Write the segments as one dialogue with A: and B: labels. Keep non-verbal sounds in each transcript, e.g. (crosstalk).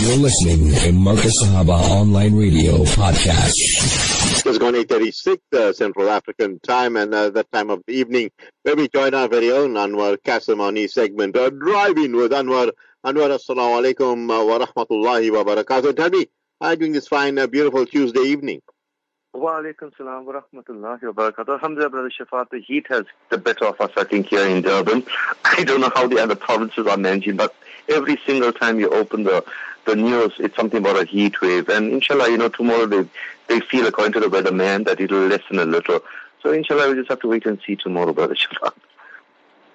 A: You're listening to Marcus Sahaba Online Radio Podcast.
B: It's going 8.36 uh, Central African time and uh, that time of the evening where we join our very own Anwar Kasamani segment, uh, Driving with Anwar. Anwar, assalamu alaikum uh, wa rahmatullahi wa barakatuh. Tell me, how are you doing this fine, uh, beautiful Tuesday evening?
C: Wa alaikum salam wa rahmatullahi wa barakatuh. Alhamdulillah, Brother Shafat, the heat has the better of us, I think, here in Durban. (laughs) I don't know how the other provinces are managing, but every single time you open the the news, it's something about a heat wave. And inshallah, you know, tomorrow they, they feel, according to the weatherman, that it'll lessen a little. So inshallah, we just have to wait and see tomorrow, Brother Shafat.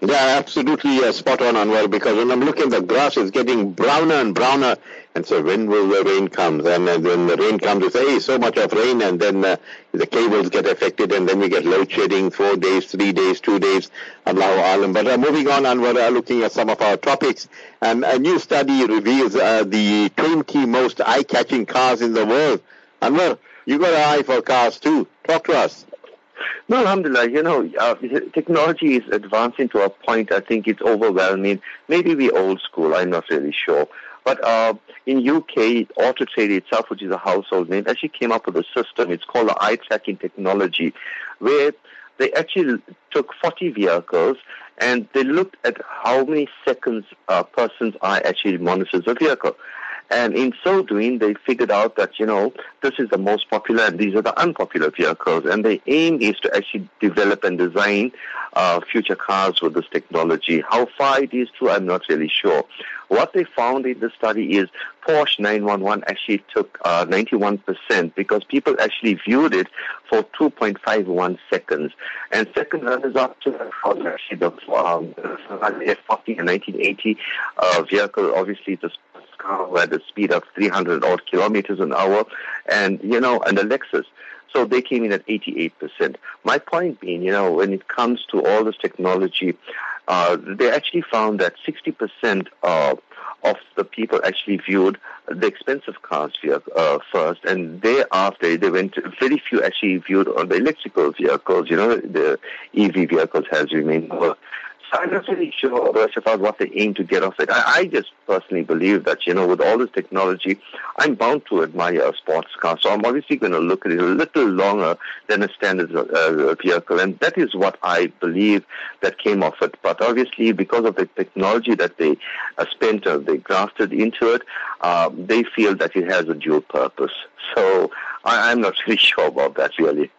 B: Yeah, absolutely uh, spot on, Anwar, because when I'm looking, the grass is getting browner and browner. And so when will the rain come? And, and when the rain comes, it's, hey, so much of rain, and then uh, the cables get affected, and then we get load shedding, four days, three days, two days, Allahu Alam. But uh, moving on, Anwar, uh, looking at some of our topics, and a new study reveals uh, the 20 most eye-catching cars in the world. Anwar, you got an eye for cars too. Talk to us.
C: No, alhamdulillah, you know, uh, technology is advancing to a point I think it's overwhelming. Maybe we old school, I'm not really sure. But uh, in UK, Auto Trader itself, which is a household name, actually came up with a system. It's called the eye tracking technology, where they actually took 40 vehicles and they looked at how many seconds a person's eye actually monitors a vehicle. And in so doing, they figured out that, you know, this is the most popular and these are the unpopular vehicles. And the aim is to actually develop and design uh, future cars with this technology. How far it is true, I'm not really sure. What they found in the study is Porsche 911 actually took uh, 91% because people actually viewed it for 2.51 seconds. And second runners up to that actually the um, F40 and 1980 uh, vehicle. Obviously, the car at a speed of 300 odd kilometers an hour, and you know, and the Lexus. So they came in at 88%. My point being, you know, when it comes to all this technology, uh, they actually found that 60% of of the people actually viewed the expensive cars uh, first, and thereafter they went. Very few actually viewed on the electrical vehicles. You know, the EV vehicles has remained more I'm not really sure, about what they aim to get off it. I, I, just personally believe that, you know, with all this technology, I'm bound to admire a sports car. So I'm obviously going to look at it a little longer than a standard uh, vehicle. And that is what I believe that came off it. But obviously, because of the technology that they uh, spent, uh, they grafted into it, um, they feel that it has a dual purpose. So I, I'm not (laughs) really sure about that, really.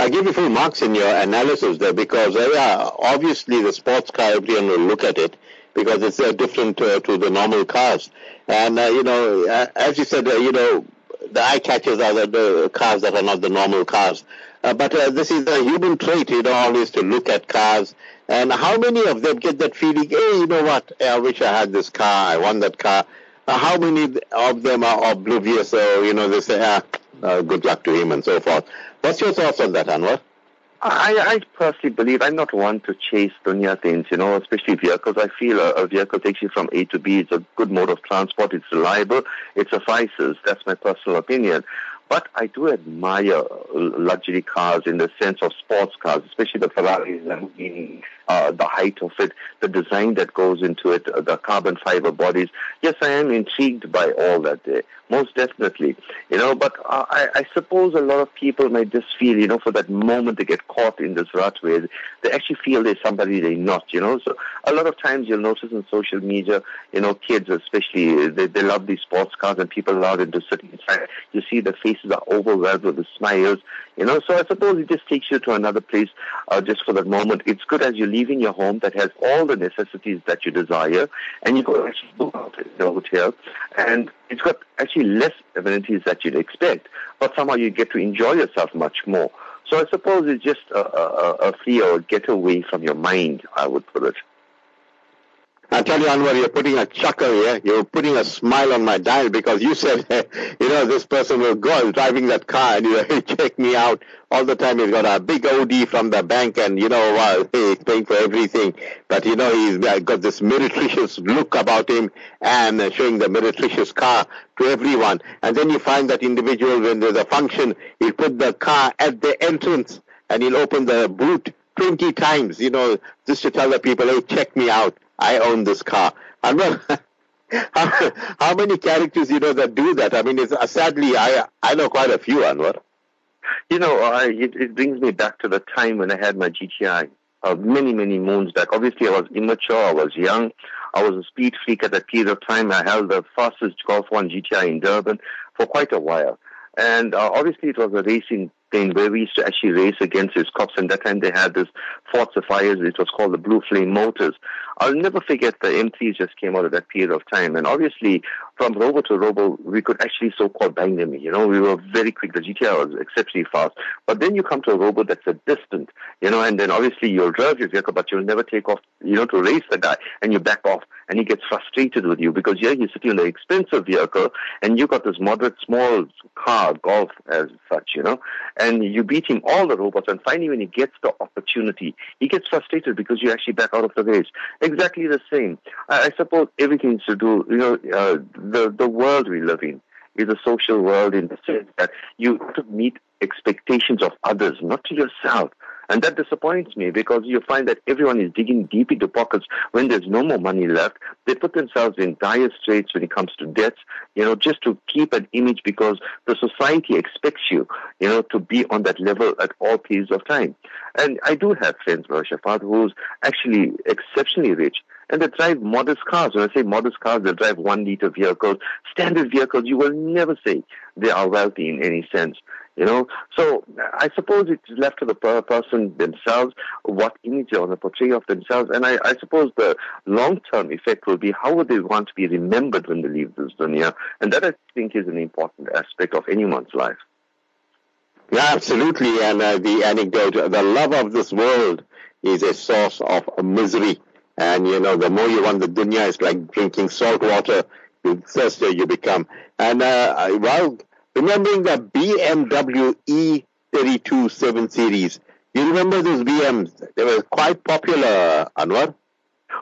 B: I give you full marks in your analysis there because, uh, yeah, obviously the sports car, everyone will look at it because it's uh, different uh, to the normal cars. And, uh, you know, uh, as you said, uh, you know, the eye catchers are the, the, cars that are not the normal cars. but this is a human trait, you know, always to look at cars. And how many of them get that feeling, hey, you know what, I wish I had this car, I want that car. how many of them are oblivious or, you know, they say, ah, good luck to him and so forth. What's your thoughts on that, Anwar?
C: I, I personally believe I'm not one to chase dunya things, you know, especially vehicles. I feel a, a vehicle takes you from A to B. It's a good mode of transport. It's reliable. It suffices. That's my personal opinion. But I do admire luxury cars in the sense of sports cars, especially the Ferraris, Lamborghini, uh, the height of it, the design that goes into it, uh, the carbon fiber bodies. Yes, I am intrigued by all that there, most definitely. You know, but uh, I, I suppose a lot of people might just feel, you know, for that moment they get caught in this rut where they actually feel they're somebody they're not, you know. So a lot of times you'll notice in social media, you know, kids especially, they, they love these sports cars and people allow them to sit inside. You see the faces are overwhelmed with the smiles, you know. So I suppose it just takes you to another place uh, just for that moment. It's good as you're leaving your home that has all the necessities that you desire, and you go actually book out in the hotel, and it's got actually less amenities that you'd expect, but somehow you get to enjoy yourself much more. So I suppose it's just a, a, a free or getaway from your mind, I would put it.
B: I tell you, Anwar, you're putting a chuckle here. You're putting a smile on my dial because you said, (laughs) you know, this person will go driving that car and you (laughs) hey, check me out all the time. He's got a big OD from the bank and, you know, well, (laughs) he's paying for everything. But, you know, he's got this meretricious look about him and showing the meretricious car to everyone. And then you find that individual when there's a function, he'll put the car at the entrance and he'll open the boot 20 times, you know, just to tell the people, hey, check me out. I own this car. I'm not, (laughs) how, how many characters you know that do that? I mean, it's, uh, sadly, I I know quite a few, Anwar.
C: You know, I, it, it brings me back to the time when I had my GTI. Uh, many, many moons back. Obviously, I was immature. I was young. I was a speed freak at that period of time. I held the fastest Golf 1 GTI in Durban for quite a while. And uh, obviously, it was a racing thing where we used to actually race against his cops. And that time they had this Ford Sapphires. It was called the Blue Flame Motors. I'll never forget the M3s just came out of that period of time. And obviously, from robo to robo, we could actually so-called bang them. You know, we were very quick. The GTR was exceptionally fast. But then you come to a robo that's a distant, you know, and then obviously you'll drive your vehicle, but you'll never take off, you know, to race the guy, and you back off, and he gets frustrated with you because yeah, he's sitting in an expensive vehicle, and you got this moderate, small car, Golf as such, you know, and you beat him all the robots, and finally when he gets the opportunity, he gets frustrated because you actually back out of the race exactly the same. I, I suppose everything to do, you know, uh, the the world we live in is a social world in the sense that you have to meet expectations of others, not to yourself. And that disappoints me because you find that everyone is digging deep into pockets when there's no more money left. They put themselves in dire straits when it comes to debts, you know, just to keep an image because the society expects you, you know, to be on that level at all periods of time. And I do have friends, Shafat, who's actually exceptionally rich and they drive modest cars. When I say modest cars, they drive one liter vehicles, standard vehicles. You will never say they are wealthy in any sense. You know, so I suppose it's left to the person themselves what image they want to portray of themselves, and I, I suppose the long-term effect will be how would they want to be remembered when they leave this dunya, and that I think is an important aspect of anyone's life.
B: Yeah, absolutely, and uh, the anecdote, the love of this world is a source of misery, and you know, the more you want the dunya, it's like drinking salt water. The thirstier you become, and uh, while remembering the BMW E32 7 Series. You remember those BMs? They were quite popular, Anwar.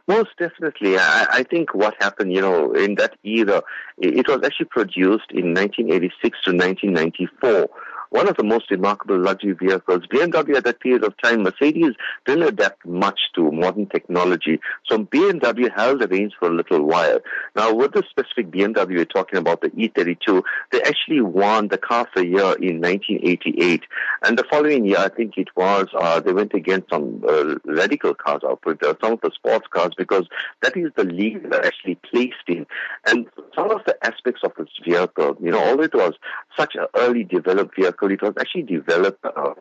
C: Most definitely. I, I, think what happened, you know, in that era, it was actually produced in 1986 to 1994 one of the most remarkable luxury vehicles. BMW at that period of time, Mercedes didn't adapt much to modern technology. So BMW held the reins for a little while. Now, with the specific BMW we're talking about, the E32, they actually won the car of the year in 1988. And the following year, I think it was, uh, they went against some uh, radical cars, I'll put uh, some of the sports cars, because that is the league they're actually placed in. And some of the aspects of this vehicle, you know, although it was such an early developed vehicle. It was actually developed uh,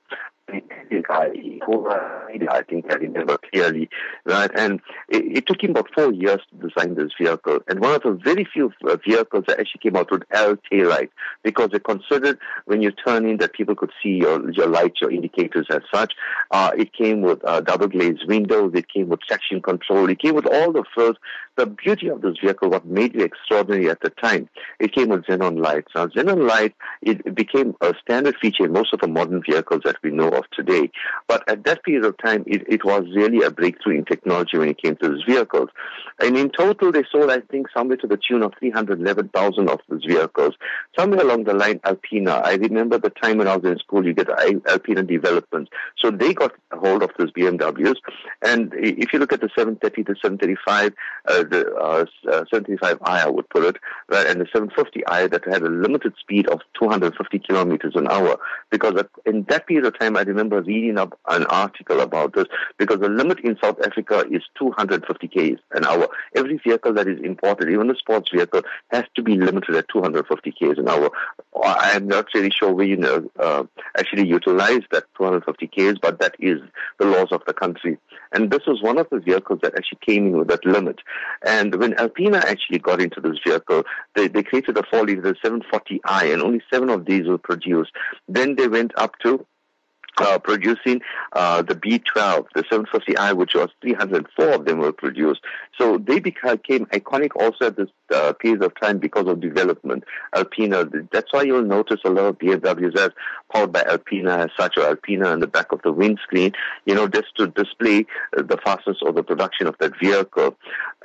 C: I think I remember clearly, right? And it, it, took him about four years to design this vehicle. And one of the very few uh, vehicles that actually came out with L taillight because they considered when you turn in that people could see your, your lights, your indicators as such. Uh, it came with uh, double glazed windows. It came with traction control. It came with all the frills. The beauty of this vehicle, what made it extraordinary at the time, it came with xenon lights. Now, xenon light, it became a standard feature in most of the modern vehicles that we know of today. But at that period of time, it, it was really a breakthrough in technology when it came to these vehicles. And in total, they sold, I think, somewhere to the tune of 311,000 of these vehicles. Somewhere along the line, Alpina, I remember the time when I was in school, you get Alpina development. So they got hold of those BMWs. And if you look at the 730 to 735, uh, the uh, uh, 735i, I would put it, right, and the 750i that had a limited speed of 250 kilometers an hour. Because in that period of time, I remember reading up an article about this because the limit in South Africa is 250 k's an hour. Every vehicle that is imported, even a sports vehicle, has to be limited at 250 k's an hour. I am not really sure where you know uh, actually utilize that 250 k's, but that is the laws of the country. And this was one of the vehicles that actually came in with that limit. And when Alpina actually got into this vehicle, they, they created a 4 liter 740i, and only seven of these were produced. Then they went up to uh, producing uh, the B12, the 750i, which was 304 of them were produced. So they became iconic also at this uh, period of time because of development. Alpina, that's why you'll notice a lot of BMWs as powered by Alpina as such, or Alpina in the back of the windscreen, you know, just to display the fastness or the production of that vehicle.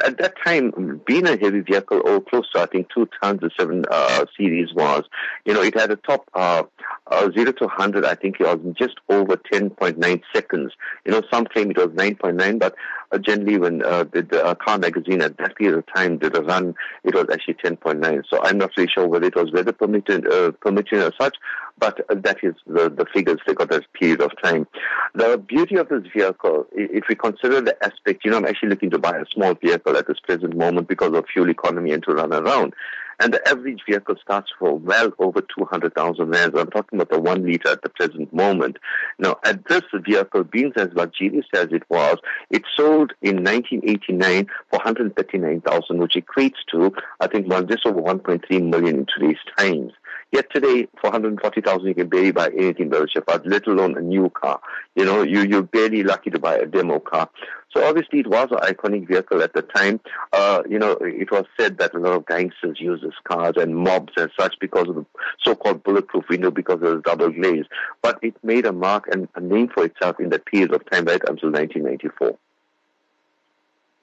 C: At that time, being a heavy vehicle, or close to, I think, two tons, the 7 uh, series was, you know, it had a top uh, uh, 0 to 100, I think it was just over 10.9 seconds. You know, some claim it was 9.9, but uh, generally when uh, the, the uh, car magazine at that period of time did a run, it was actually 10.9. So I'm not really sure whether it was weather permitted, uh, permitting or such, but uh, that is the, the figures they got that period of time. The beauty of this vehicle, if we consider the aspect, you know, I'm actually looking to buy a small vehicle at this present moment because of fuel economy and to run around. And the average vehicle starts for well over 200,000 rands. I'm talking about the one liter at the present moment. Now, at this vehicle, being as luxurious as it was, it sold in 1989 for 139,000, which equates to, I think, just over 1.3 million in today's times. Yet today, for 140,000, you can barely buy anything by Shepherd, let alone a new car. You know, you, you're barely lucky to buy a demo car. So obviously it was an iconic vehicle at the time. Uh, you know, it was said that a lot of gangsters use this cars and mobs and such because of the so-called bulletproof window because of the double glaze. But it made a mark and a name for itself in that period of time right until 1994.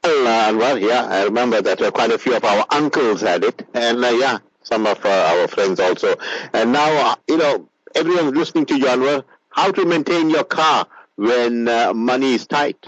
C: Well,
B: uh, well, yeah, I remember that uh, quite a few of our uncles had it, and uh, yeah, some of uh, our friends also. And now, uh, you know, everyone's listening to you, Anwar, how to maintain your car when uh, money is tight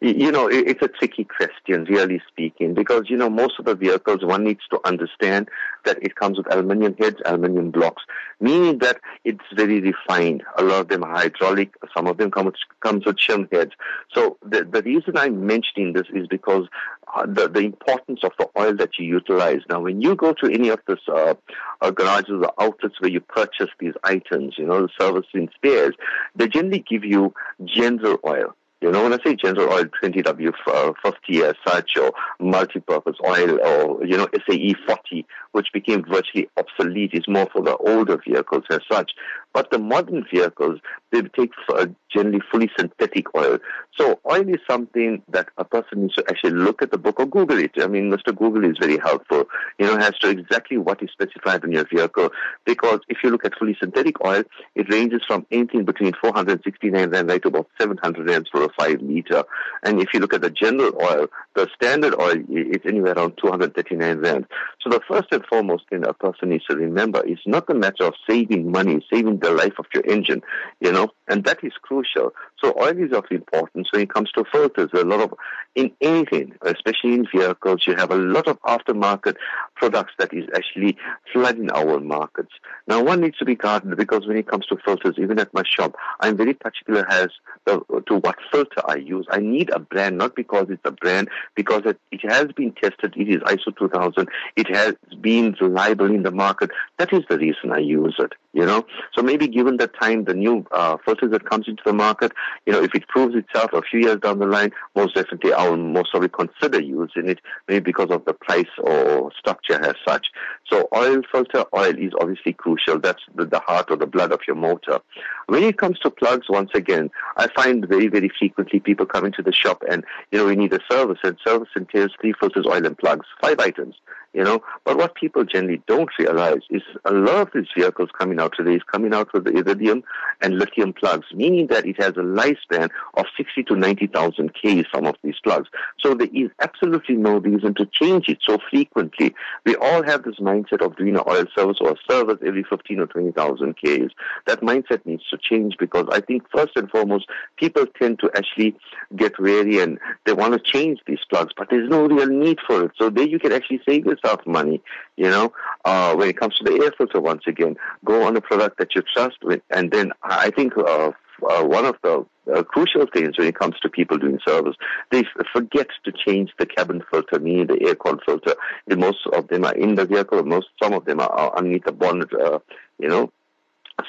C: you know, it's a tricky question, really speaking, because, you know, most of the vehicles, one needs to understand that it comes with aluminium heads, aluminium blocks, meaning that it's very refined. A lot of them are hydraulic, some of them come with, comes with shim heads. So the, the reason I'm mentioning this is because uh, the, the importance of the oil that you utilize. Now, when you go to any of this uh, uh, garages or outlets where you purchase these items, you know, the servicing spares, they generally give you general oil. You know, when I say General Oil 20W50 as such, or multi-purpose oil, or, you know, SAE 40, which became virtually obsolete, is more for the older vehicles as such. But the modern vehicles, they take uh, generally fully synthetic oil. So oil is something that a person needs to actually look at the book or Google it. I mean, Mr. Google is very helpful. You know, as to exactly what is specified in your vehicle. Because if you look at fully synthetic oil, it ranges from anything between 469 rand right to about 700 rands for a 5 liter. And if you look at the general oil, the standard oil is anywhere around 239 rand. So the first and foremost thing a person needs to remember is not a matter of saving money, saving the life of your engine, you know, and that is crucial. So oil is of importance when it comes to filters. A lot of, in anything, especially in vehicles, you have a lot of aftermarket products that is actually flooding our markets. Now one needs to be guarded because when it comes to filters, even at my shop, I'm very particular as to what filter I use. I need a brand, not because it's a brand, because it, it has been tested. It is ISO 2000. It has been reliable in the market. That is the reason I use it you know. So maybe given the time, the new uh, filters that comes into the market, you know, if it proves itself a few years down the line, most definitely I will most probably consider using it, maybe because of the price or structure as such. So oil filter oil is obviously crucial. That's the, the heart or the blood of your motor. When it comes to plugs, once again, I find very, very frequently people come into the shop and, you know, we need a service and service entails three filters, oil and plugs, five items you know. But what people generally don't realize is a lot of these vehicles coming out today is coming out with the iridium and lithium plugs, meaning that it has a lifespan of 60 to 90,000 K, some of these plugs. So there is absolutely no reason to change it so frequently. We all have this mindset of doing an oil service or service every 15 or 20,000 Ks. That mindset needs to change because I think first and foremost, people tend to actually get wary and they want to change these plugs, but there's no real need for it. So there you can actually save yourself money. You know, uh, when it comes to the air filter, once again, go on a product that you trust with, and then I think uh, uh, one of the uh, crucial things when it comes to people doing service. They forget to change the cabin filter, meaning the air con filter. And most of them are in the vehicle. Most, some of them are, are underneath the bonnet. Uh, you know,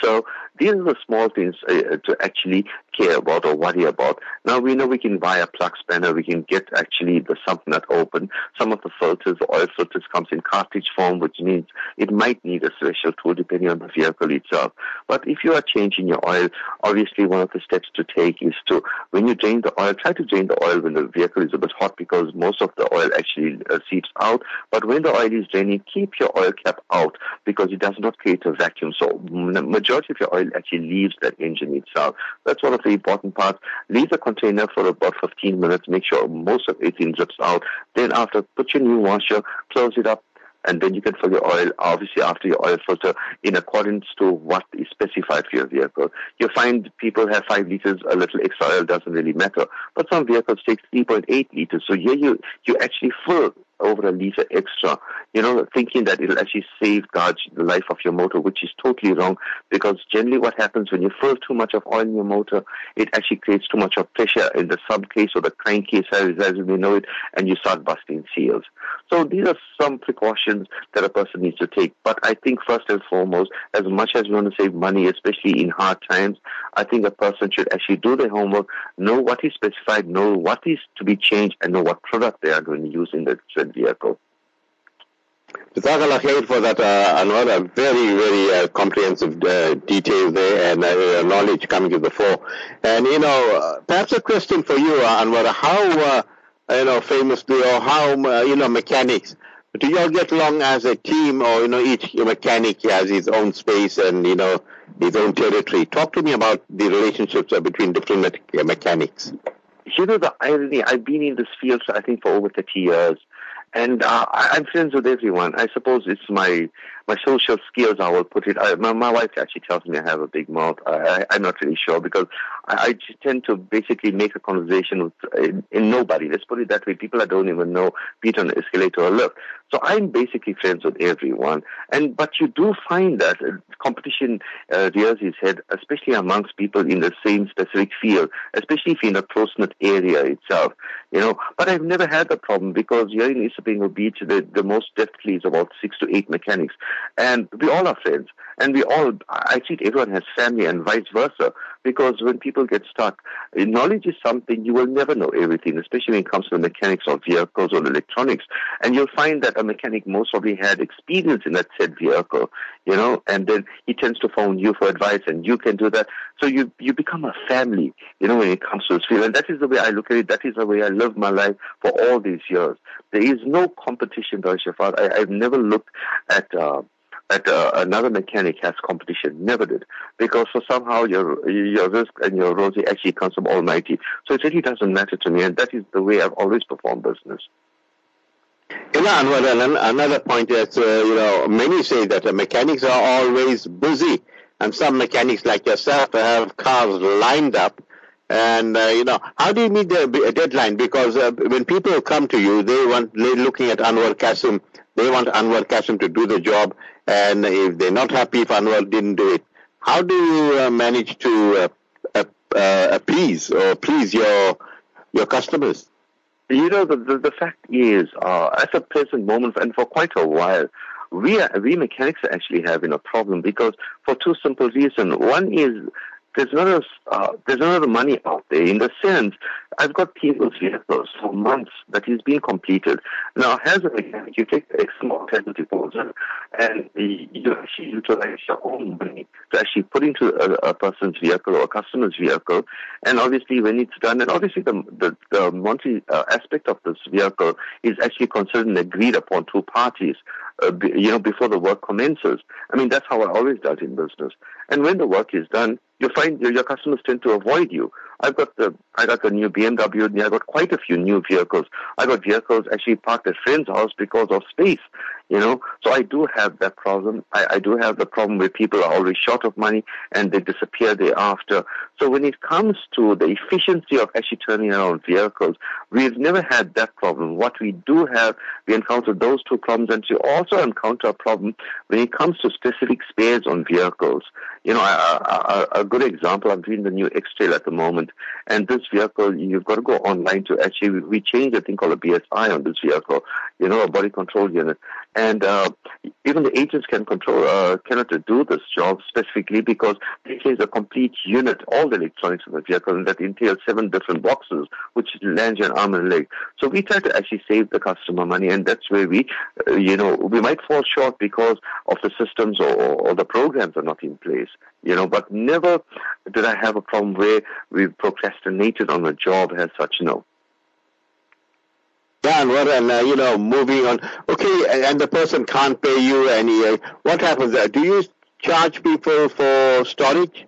C: so these are the small things uh, to actually care about or worry about. Now we know we can buy a plug spanner. We can get actually the sump nut open. Some of the filters, oil filters comes in cartridge form, which means it might need a special tool depending on the vehicle itself. But if you are changing your oil, obviously one of the steps to take is to, when you drain the oil, try to drain the oil when the vehicle is a bit hot because most of the oil actually uh, seeps out. But when the oil is draining, keep your oil cap out because it does not create a vacuum. So majority of your oil actually leaves that engine itself. That's one of the important parts. Leave the container for about 15 minutes. Make sure most of it zips out. Then after, put your new washer, close it up, and then you can fill your oil, obviously after your oil filter, in accordance to what is specified for your vehicle. You find people have five liters, a little extra oil doesn't really matter, but some vehicles take 3.8 liters. So here you, you actually fill over a liter extra, you know, thinking that it'll actually safeguard the life of your motor, which is totally wrong because generally what happens when you fill too much of oil in your motor, it actually creates too much of pressure in the sub case or the crankcase as, as we know it, and you start busting seals. So these are some precautions that a person needs to take. But I think first and foremost, as much as we want to save money, especially in hard times, I think a person should actually do their homework, know what is specified, know what is to be changed, and know what product they are going to use in the said vehicle.
B: Jazakallah khair for that, uh, Anwar. Very, very uh, comprehensive uh, detail there and uh, knowledge coming to the fore. And, you know, uh, perhaps a question for you, uh, Anwar. How, uh, you know, famously, or how, you know, mechanics, do you all get along as a team or, you know, each mechanic has his own space and, you know, his own territory? Talk to me about the relationships between different me- mechanics.
C: You know, the irony, I've been in this field, I think, for over 30 years. And uh, I'm friends with everyone. I suppose it's my my social skills, I will put it. I, my, my wife actually tells me I have a big mouth. I, I, am not really sure because I, I just tend to basically make a conversation with in, in, nobody. Let's put it that way. People I don't even know, be it on the escalator or lift. So I'm basically friends with everyone. And but you do find that uh, competition uh, rears its head, especially amongst people in the same specific field, especially if you're in a close knit area itself. You know, but I've never had the problem because here in Isipingo Beach, the, the most deftly is about six to eight mechanics. And we all are friends. And we all, I treat everyone has family and vice versa. Because when people get stuck, knowledge is something you will never know everything, especially when it comes to the mechanics of vehicles or electronics. And you'll find that a mechanic most probably had experience in that said vehicle, you know, and then he tends to phone you for advice and you can do that. So you, you become a family, you know, when it comes to this field. And that is the way I look at it. That is the way I live my life for all these years. There is no competition, Darshafat. I, I've never looked at, uh, that uh, another mechanic has competition. Never did. Because for somehow your your rizq and your rozi actually comes from Almighty. So it really doesn't matter to me, and that is the way I've always performed business.
B: You know, Anwar, another point is, uh, you know, many say that mechanics are always busy, and some mechanics like yourself have cars lined up. And uh, you know, how do you meet the deadline? Because uh, when people come to you, they want they're looking at Anwar Cassim. They want Anwar Cassim to do the job, and if they're not happy if Anwar didn't do it, how do you uh, manage to uh, uh, appease or please your your customers?
C: You know, the, the, the fact is, uh, at the present moment, and for quite a while, we, are, we mechanics are actually having a problem because for two simple reasons. One is there's not uh, there's not enough money out there in the sense I've got people's vehicles for months that is being completed. Now, as a mechanic, you take a small tender deposit and you actually utilize your own money to actually put into a, a person's vehicle or a customer's vehicle. And obviously, when it's done, and obviously the the, the monthly uh, aspect of this vehicle is actually considered and agreed upon two parties. Uh, you know, before the work commences. I mean, that's how I always dealt in business. And when the work is done, you find your, your customers tend to avoid you. I've got the I got the new BMW. I got quite a few new vehicles. I got vehicles actually parked at friends' house because of space. You know, so I do have that problem. I, I do have the problem where people are always short of money and they disappear thereafter. So when it comes to the efficiency of actually turning around vehicles, we've never had that problem. What we do have, we encounter those two problems, and we also encounter a problem when it comes to specific spares on vehicles. You know, a, a, a good example, I'm doing the new X-Trail at the moment, and this vehicle, you've got to go online to actually, we changed a thing called a BSI on this vehicle, you know, a body control unit. And uh, even the agents can control, uh, cannot do this job specifically because it is a complete unit, all the electronics of the vehicle, and that entails seven different boxes, which lands an arm and leg. So we try to actually save the customer money, and that's where we, uh, you know, we might fall short because of the systems or, or the programs are not in place, you know, but never did I have a problem where we procrastinated on a job as such, no.
B: Yeah, and uh, you know, moving on. Okay, and the person can't pay you, and uh, what happens there? Do you charge people for storage?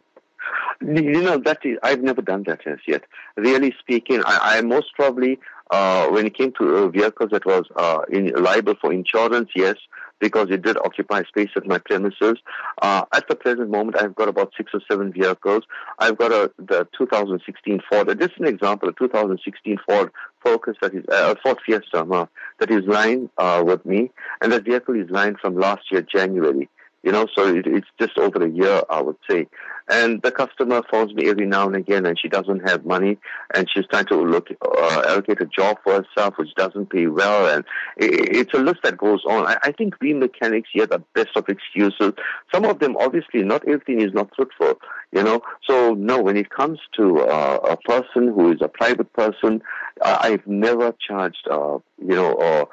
C: You know, that is, I've never done that as yet. Really speaking, I, I most probably, uh, when it came to uh, vehicles that was uh, in, liable for insurance, yes, because it did occupy space at my premises. Uh, at the present moment, I've got about six or seven vehicles. I've got a the 2016 Ford. This is an example, a 2016 Ford Focus that is uh, Ford Fiesta uh, that is lying uh, with me, and that vehicle is lying from last year January. You know, so it, it's just over a year, I would say. And the customer phones me every now and again, and she doesn't have money, and she's trying to look uh, allocate a job for herself, which doesn't pay well, and it, it's a list that goes on. I, I think we mechanics hear the best of excuses. Some of them, obviously, not everything is not truthful. You know, so no, when it comes to uh, a person who is a private person, I've never charged, uh, you know, or uh,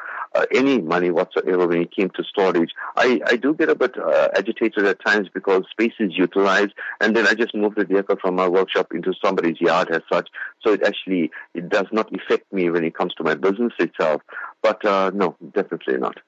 C: any money whatsoever when it came to storage. I, I do get a bit uh, agitated at times because space is utilized, and then I just move the vehicle from my workshop into somebody's yard as such. So it actually it does not affect me when it comes to my business itself. But uh, no, definitely not.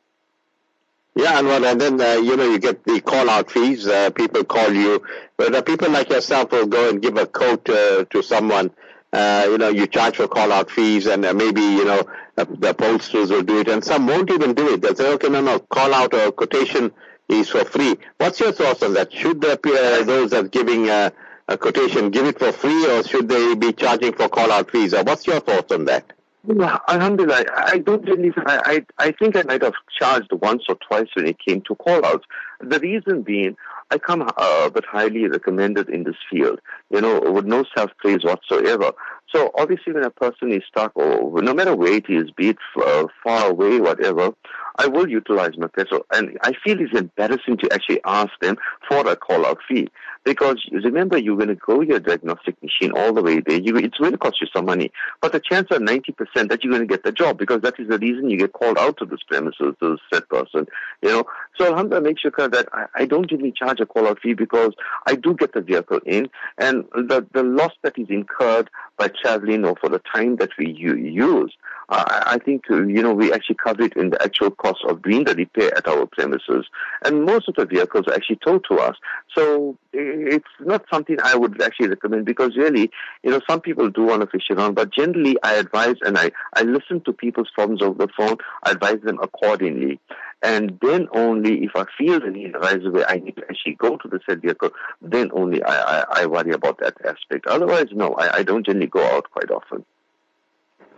B: Yeah, and well, and then uh, you know you get the call out fees. Uh, people call you, but uh, people like yourself will go and give a quote uh, to someone uh, you know, you charge for call out fees and uh, maybe, you know, uh, the pollsters will do it and some won't even do it. They'll say, okay, no, no, call out or quotation is for free. What's your thoughts on that? Should the, uh, those that giving uh, a quotation give it for free or should they be charging for call out fees? Or what's your thoughts on that?
C: Yeah, Alhamdulillah, I don't believe, I, I, I think I might have charged once or twice when it came to call outs. The reason being, I come uh, but highly recommended in this field, you know, with no self-praise whatsoever. So obviously when a person is stuck or no matter where it is, be it uh, far away, whatever, I will utilize my petrol. And I feel it's embarrassing to actually ask them for a call-out fee. Because remember, you're going to go your diagnostic machine all the way there. You, it's going to cost you some money. But the chance are 90% that you're going to get the job because that is the reason you get called out to this premises, to this said person. You know, so Alhamdulillah make sure that I, I don't really charge a call-out fee because I do get the vehicle in and the, the loss that is incurred by traveling or for the time that we use, uh, I think, you know, we actually cover it in the actual cost of doing the repair at our premises. And most of the vehicles are actually towed to us. So it's not something I would actually recommend because really, you know, some people do want to fish around, but generally I advise and I, I listen to people's problems over the phone. I advise them accordingly. And then only if I feel the need right away, I need to actually go to the said vehicle, then only I, I, I worry about that aspect. Otherwise, no, I, I don't generally go out quite often.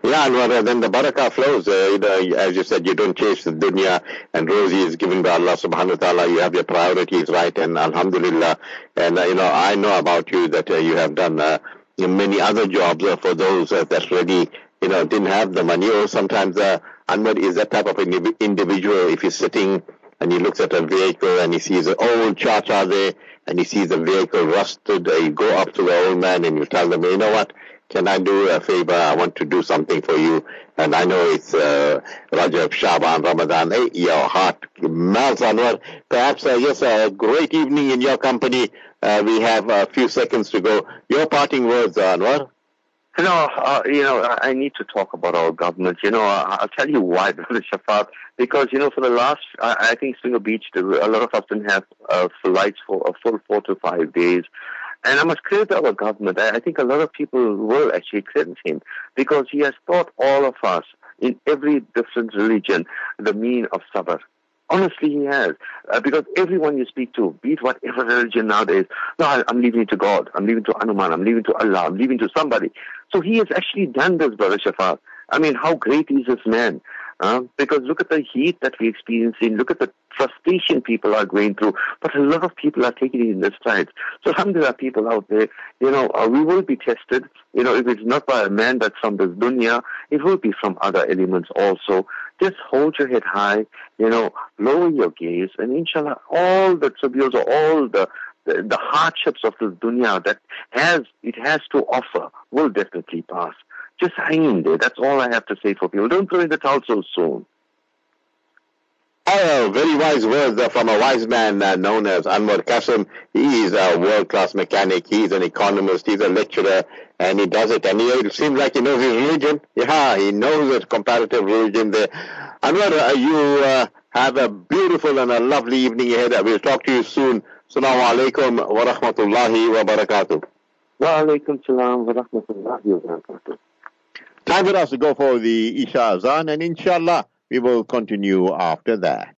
B: Yeah, and then the barakah flows. Uh, you know, as you said, you don't chase the dunya, and rozi is given by Allah subhanahu wa ta'ala. You have your priorities right, and alhamdulillah. And, uh, you know, I know about you that uh, you have done uh, many other jobs uh, for those uh, that really, you know, didn't have the money. Or sometimes uh, Anwar is that type of individual. If he's sitting and he looks at a vehicle and he sees an old cha-cha there, and he sees the vehicle rusted, you go up to the old man and you tell them, you know what, can I do a favor? I want to do something for you. And I know it's uh, Rajab, Shaban, Ramadan. Hey, your heart melts, Anwar. Perhaps, uh, yes, a great evening in your company. Uh, we have a few seconds to go. Your parting words, Anwar.
C: Know, uh, you know, I need to talk about our government. You know, I'll tell you why, (laughs) Brother Shafat. Because you know, for the last, I, think Springer Beach, a lot of us didn't have uh, flights for a full four to five days. And I must credit our government. I, think a lot of people will actually credit him because he has taught all of us in every different religion the mean of sabr. Honestly, he has. Uh, because everyone you speak to, be it whatever religion nowadays, no, I'm leaving it to God, I'm leaving to Anuman, I'm leaving to Allah, I'm leaving to somebody. So he has actually done this, Brother Shafat. I mean, how great is this man? Uh, because look at the heat that we're experiencing, look at the frustration people are going through, but a lot of people are taking it in their strides. So some there are people out there, you know, uh, we will be tested. You know, if it's not by a man that's from this dunya, it will be from other elements also. Just hold your head high, you know, lower your gaze, and inshallah, all the tributes or all the the, the hardships of this dunya that has it has to offer will definitely pass. Just hang in there. That's all I have to say for people. Don't throw in the towel so soon.
B: Oh, very wise words from a wise man uh, known as Anwar Cassim. He is a world-class mechanic. He's an economist. He's a lecturer, and he does it. And he, it seems like he knows his religion. Yeah, he knows his comparative religion there. Anwar, uh, you uh, have a beautiful and a lovely evening ahead. We'll talk to you soon. Assalamu alaikum wa rahmatullahi wa barakatuh.
C: Wa alaikum salam wa rahmatullahi wa barakatuh.
D: Time for us to go for the Isha Azan, and inshallah, we will continue after that.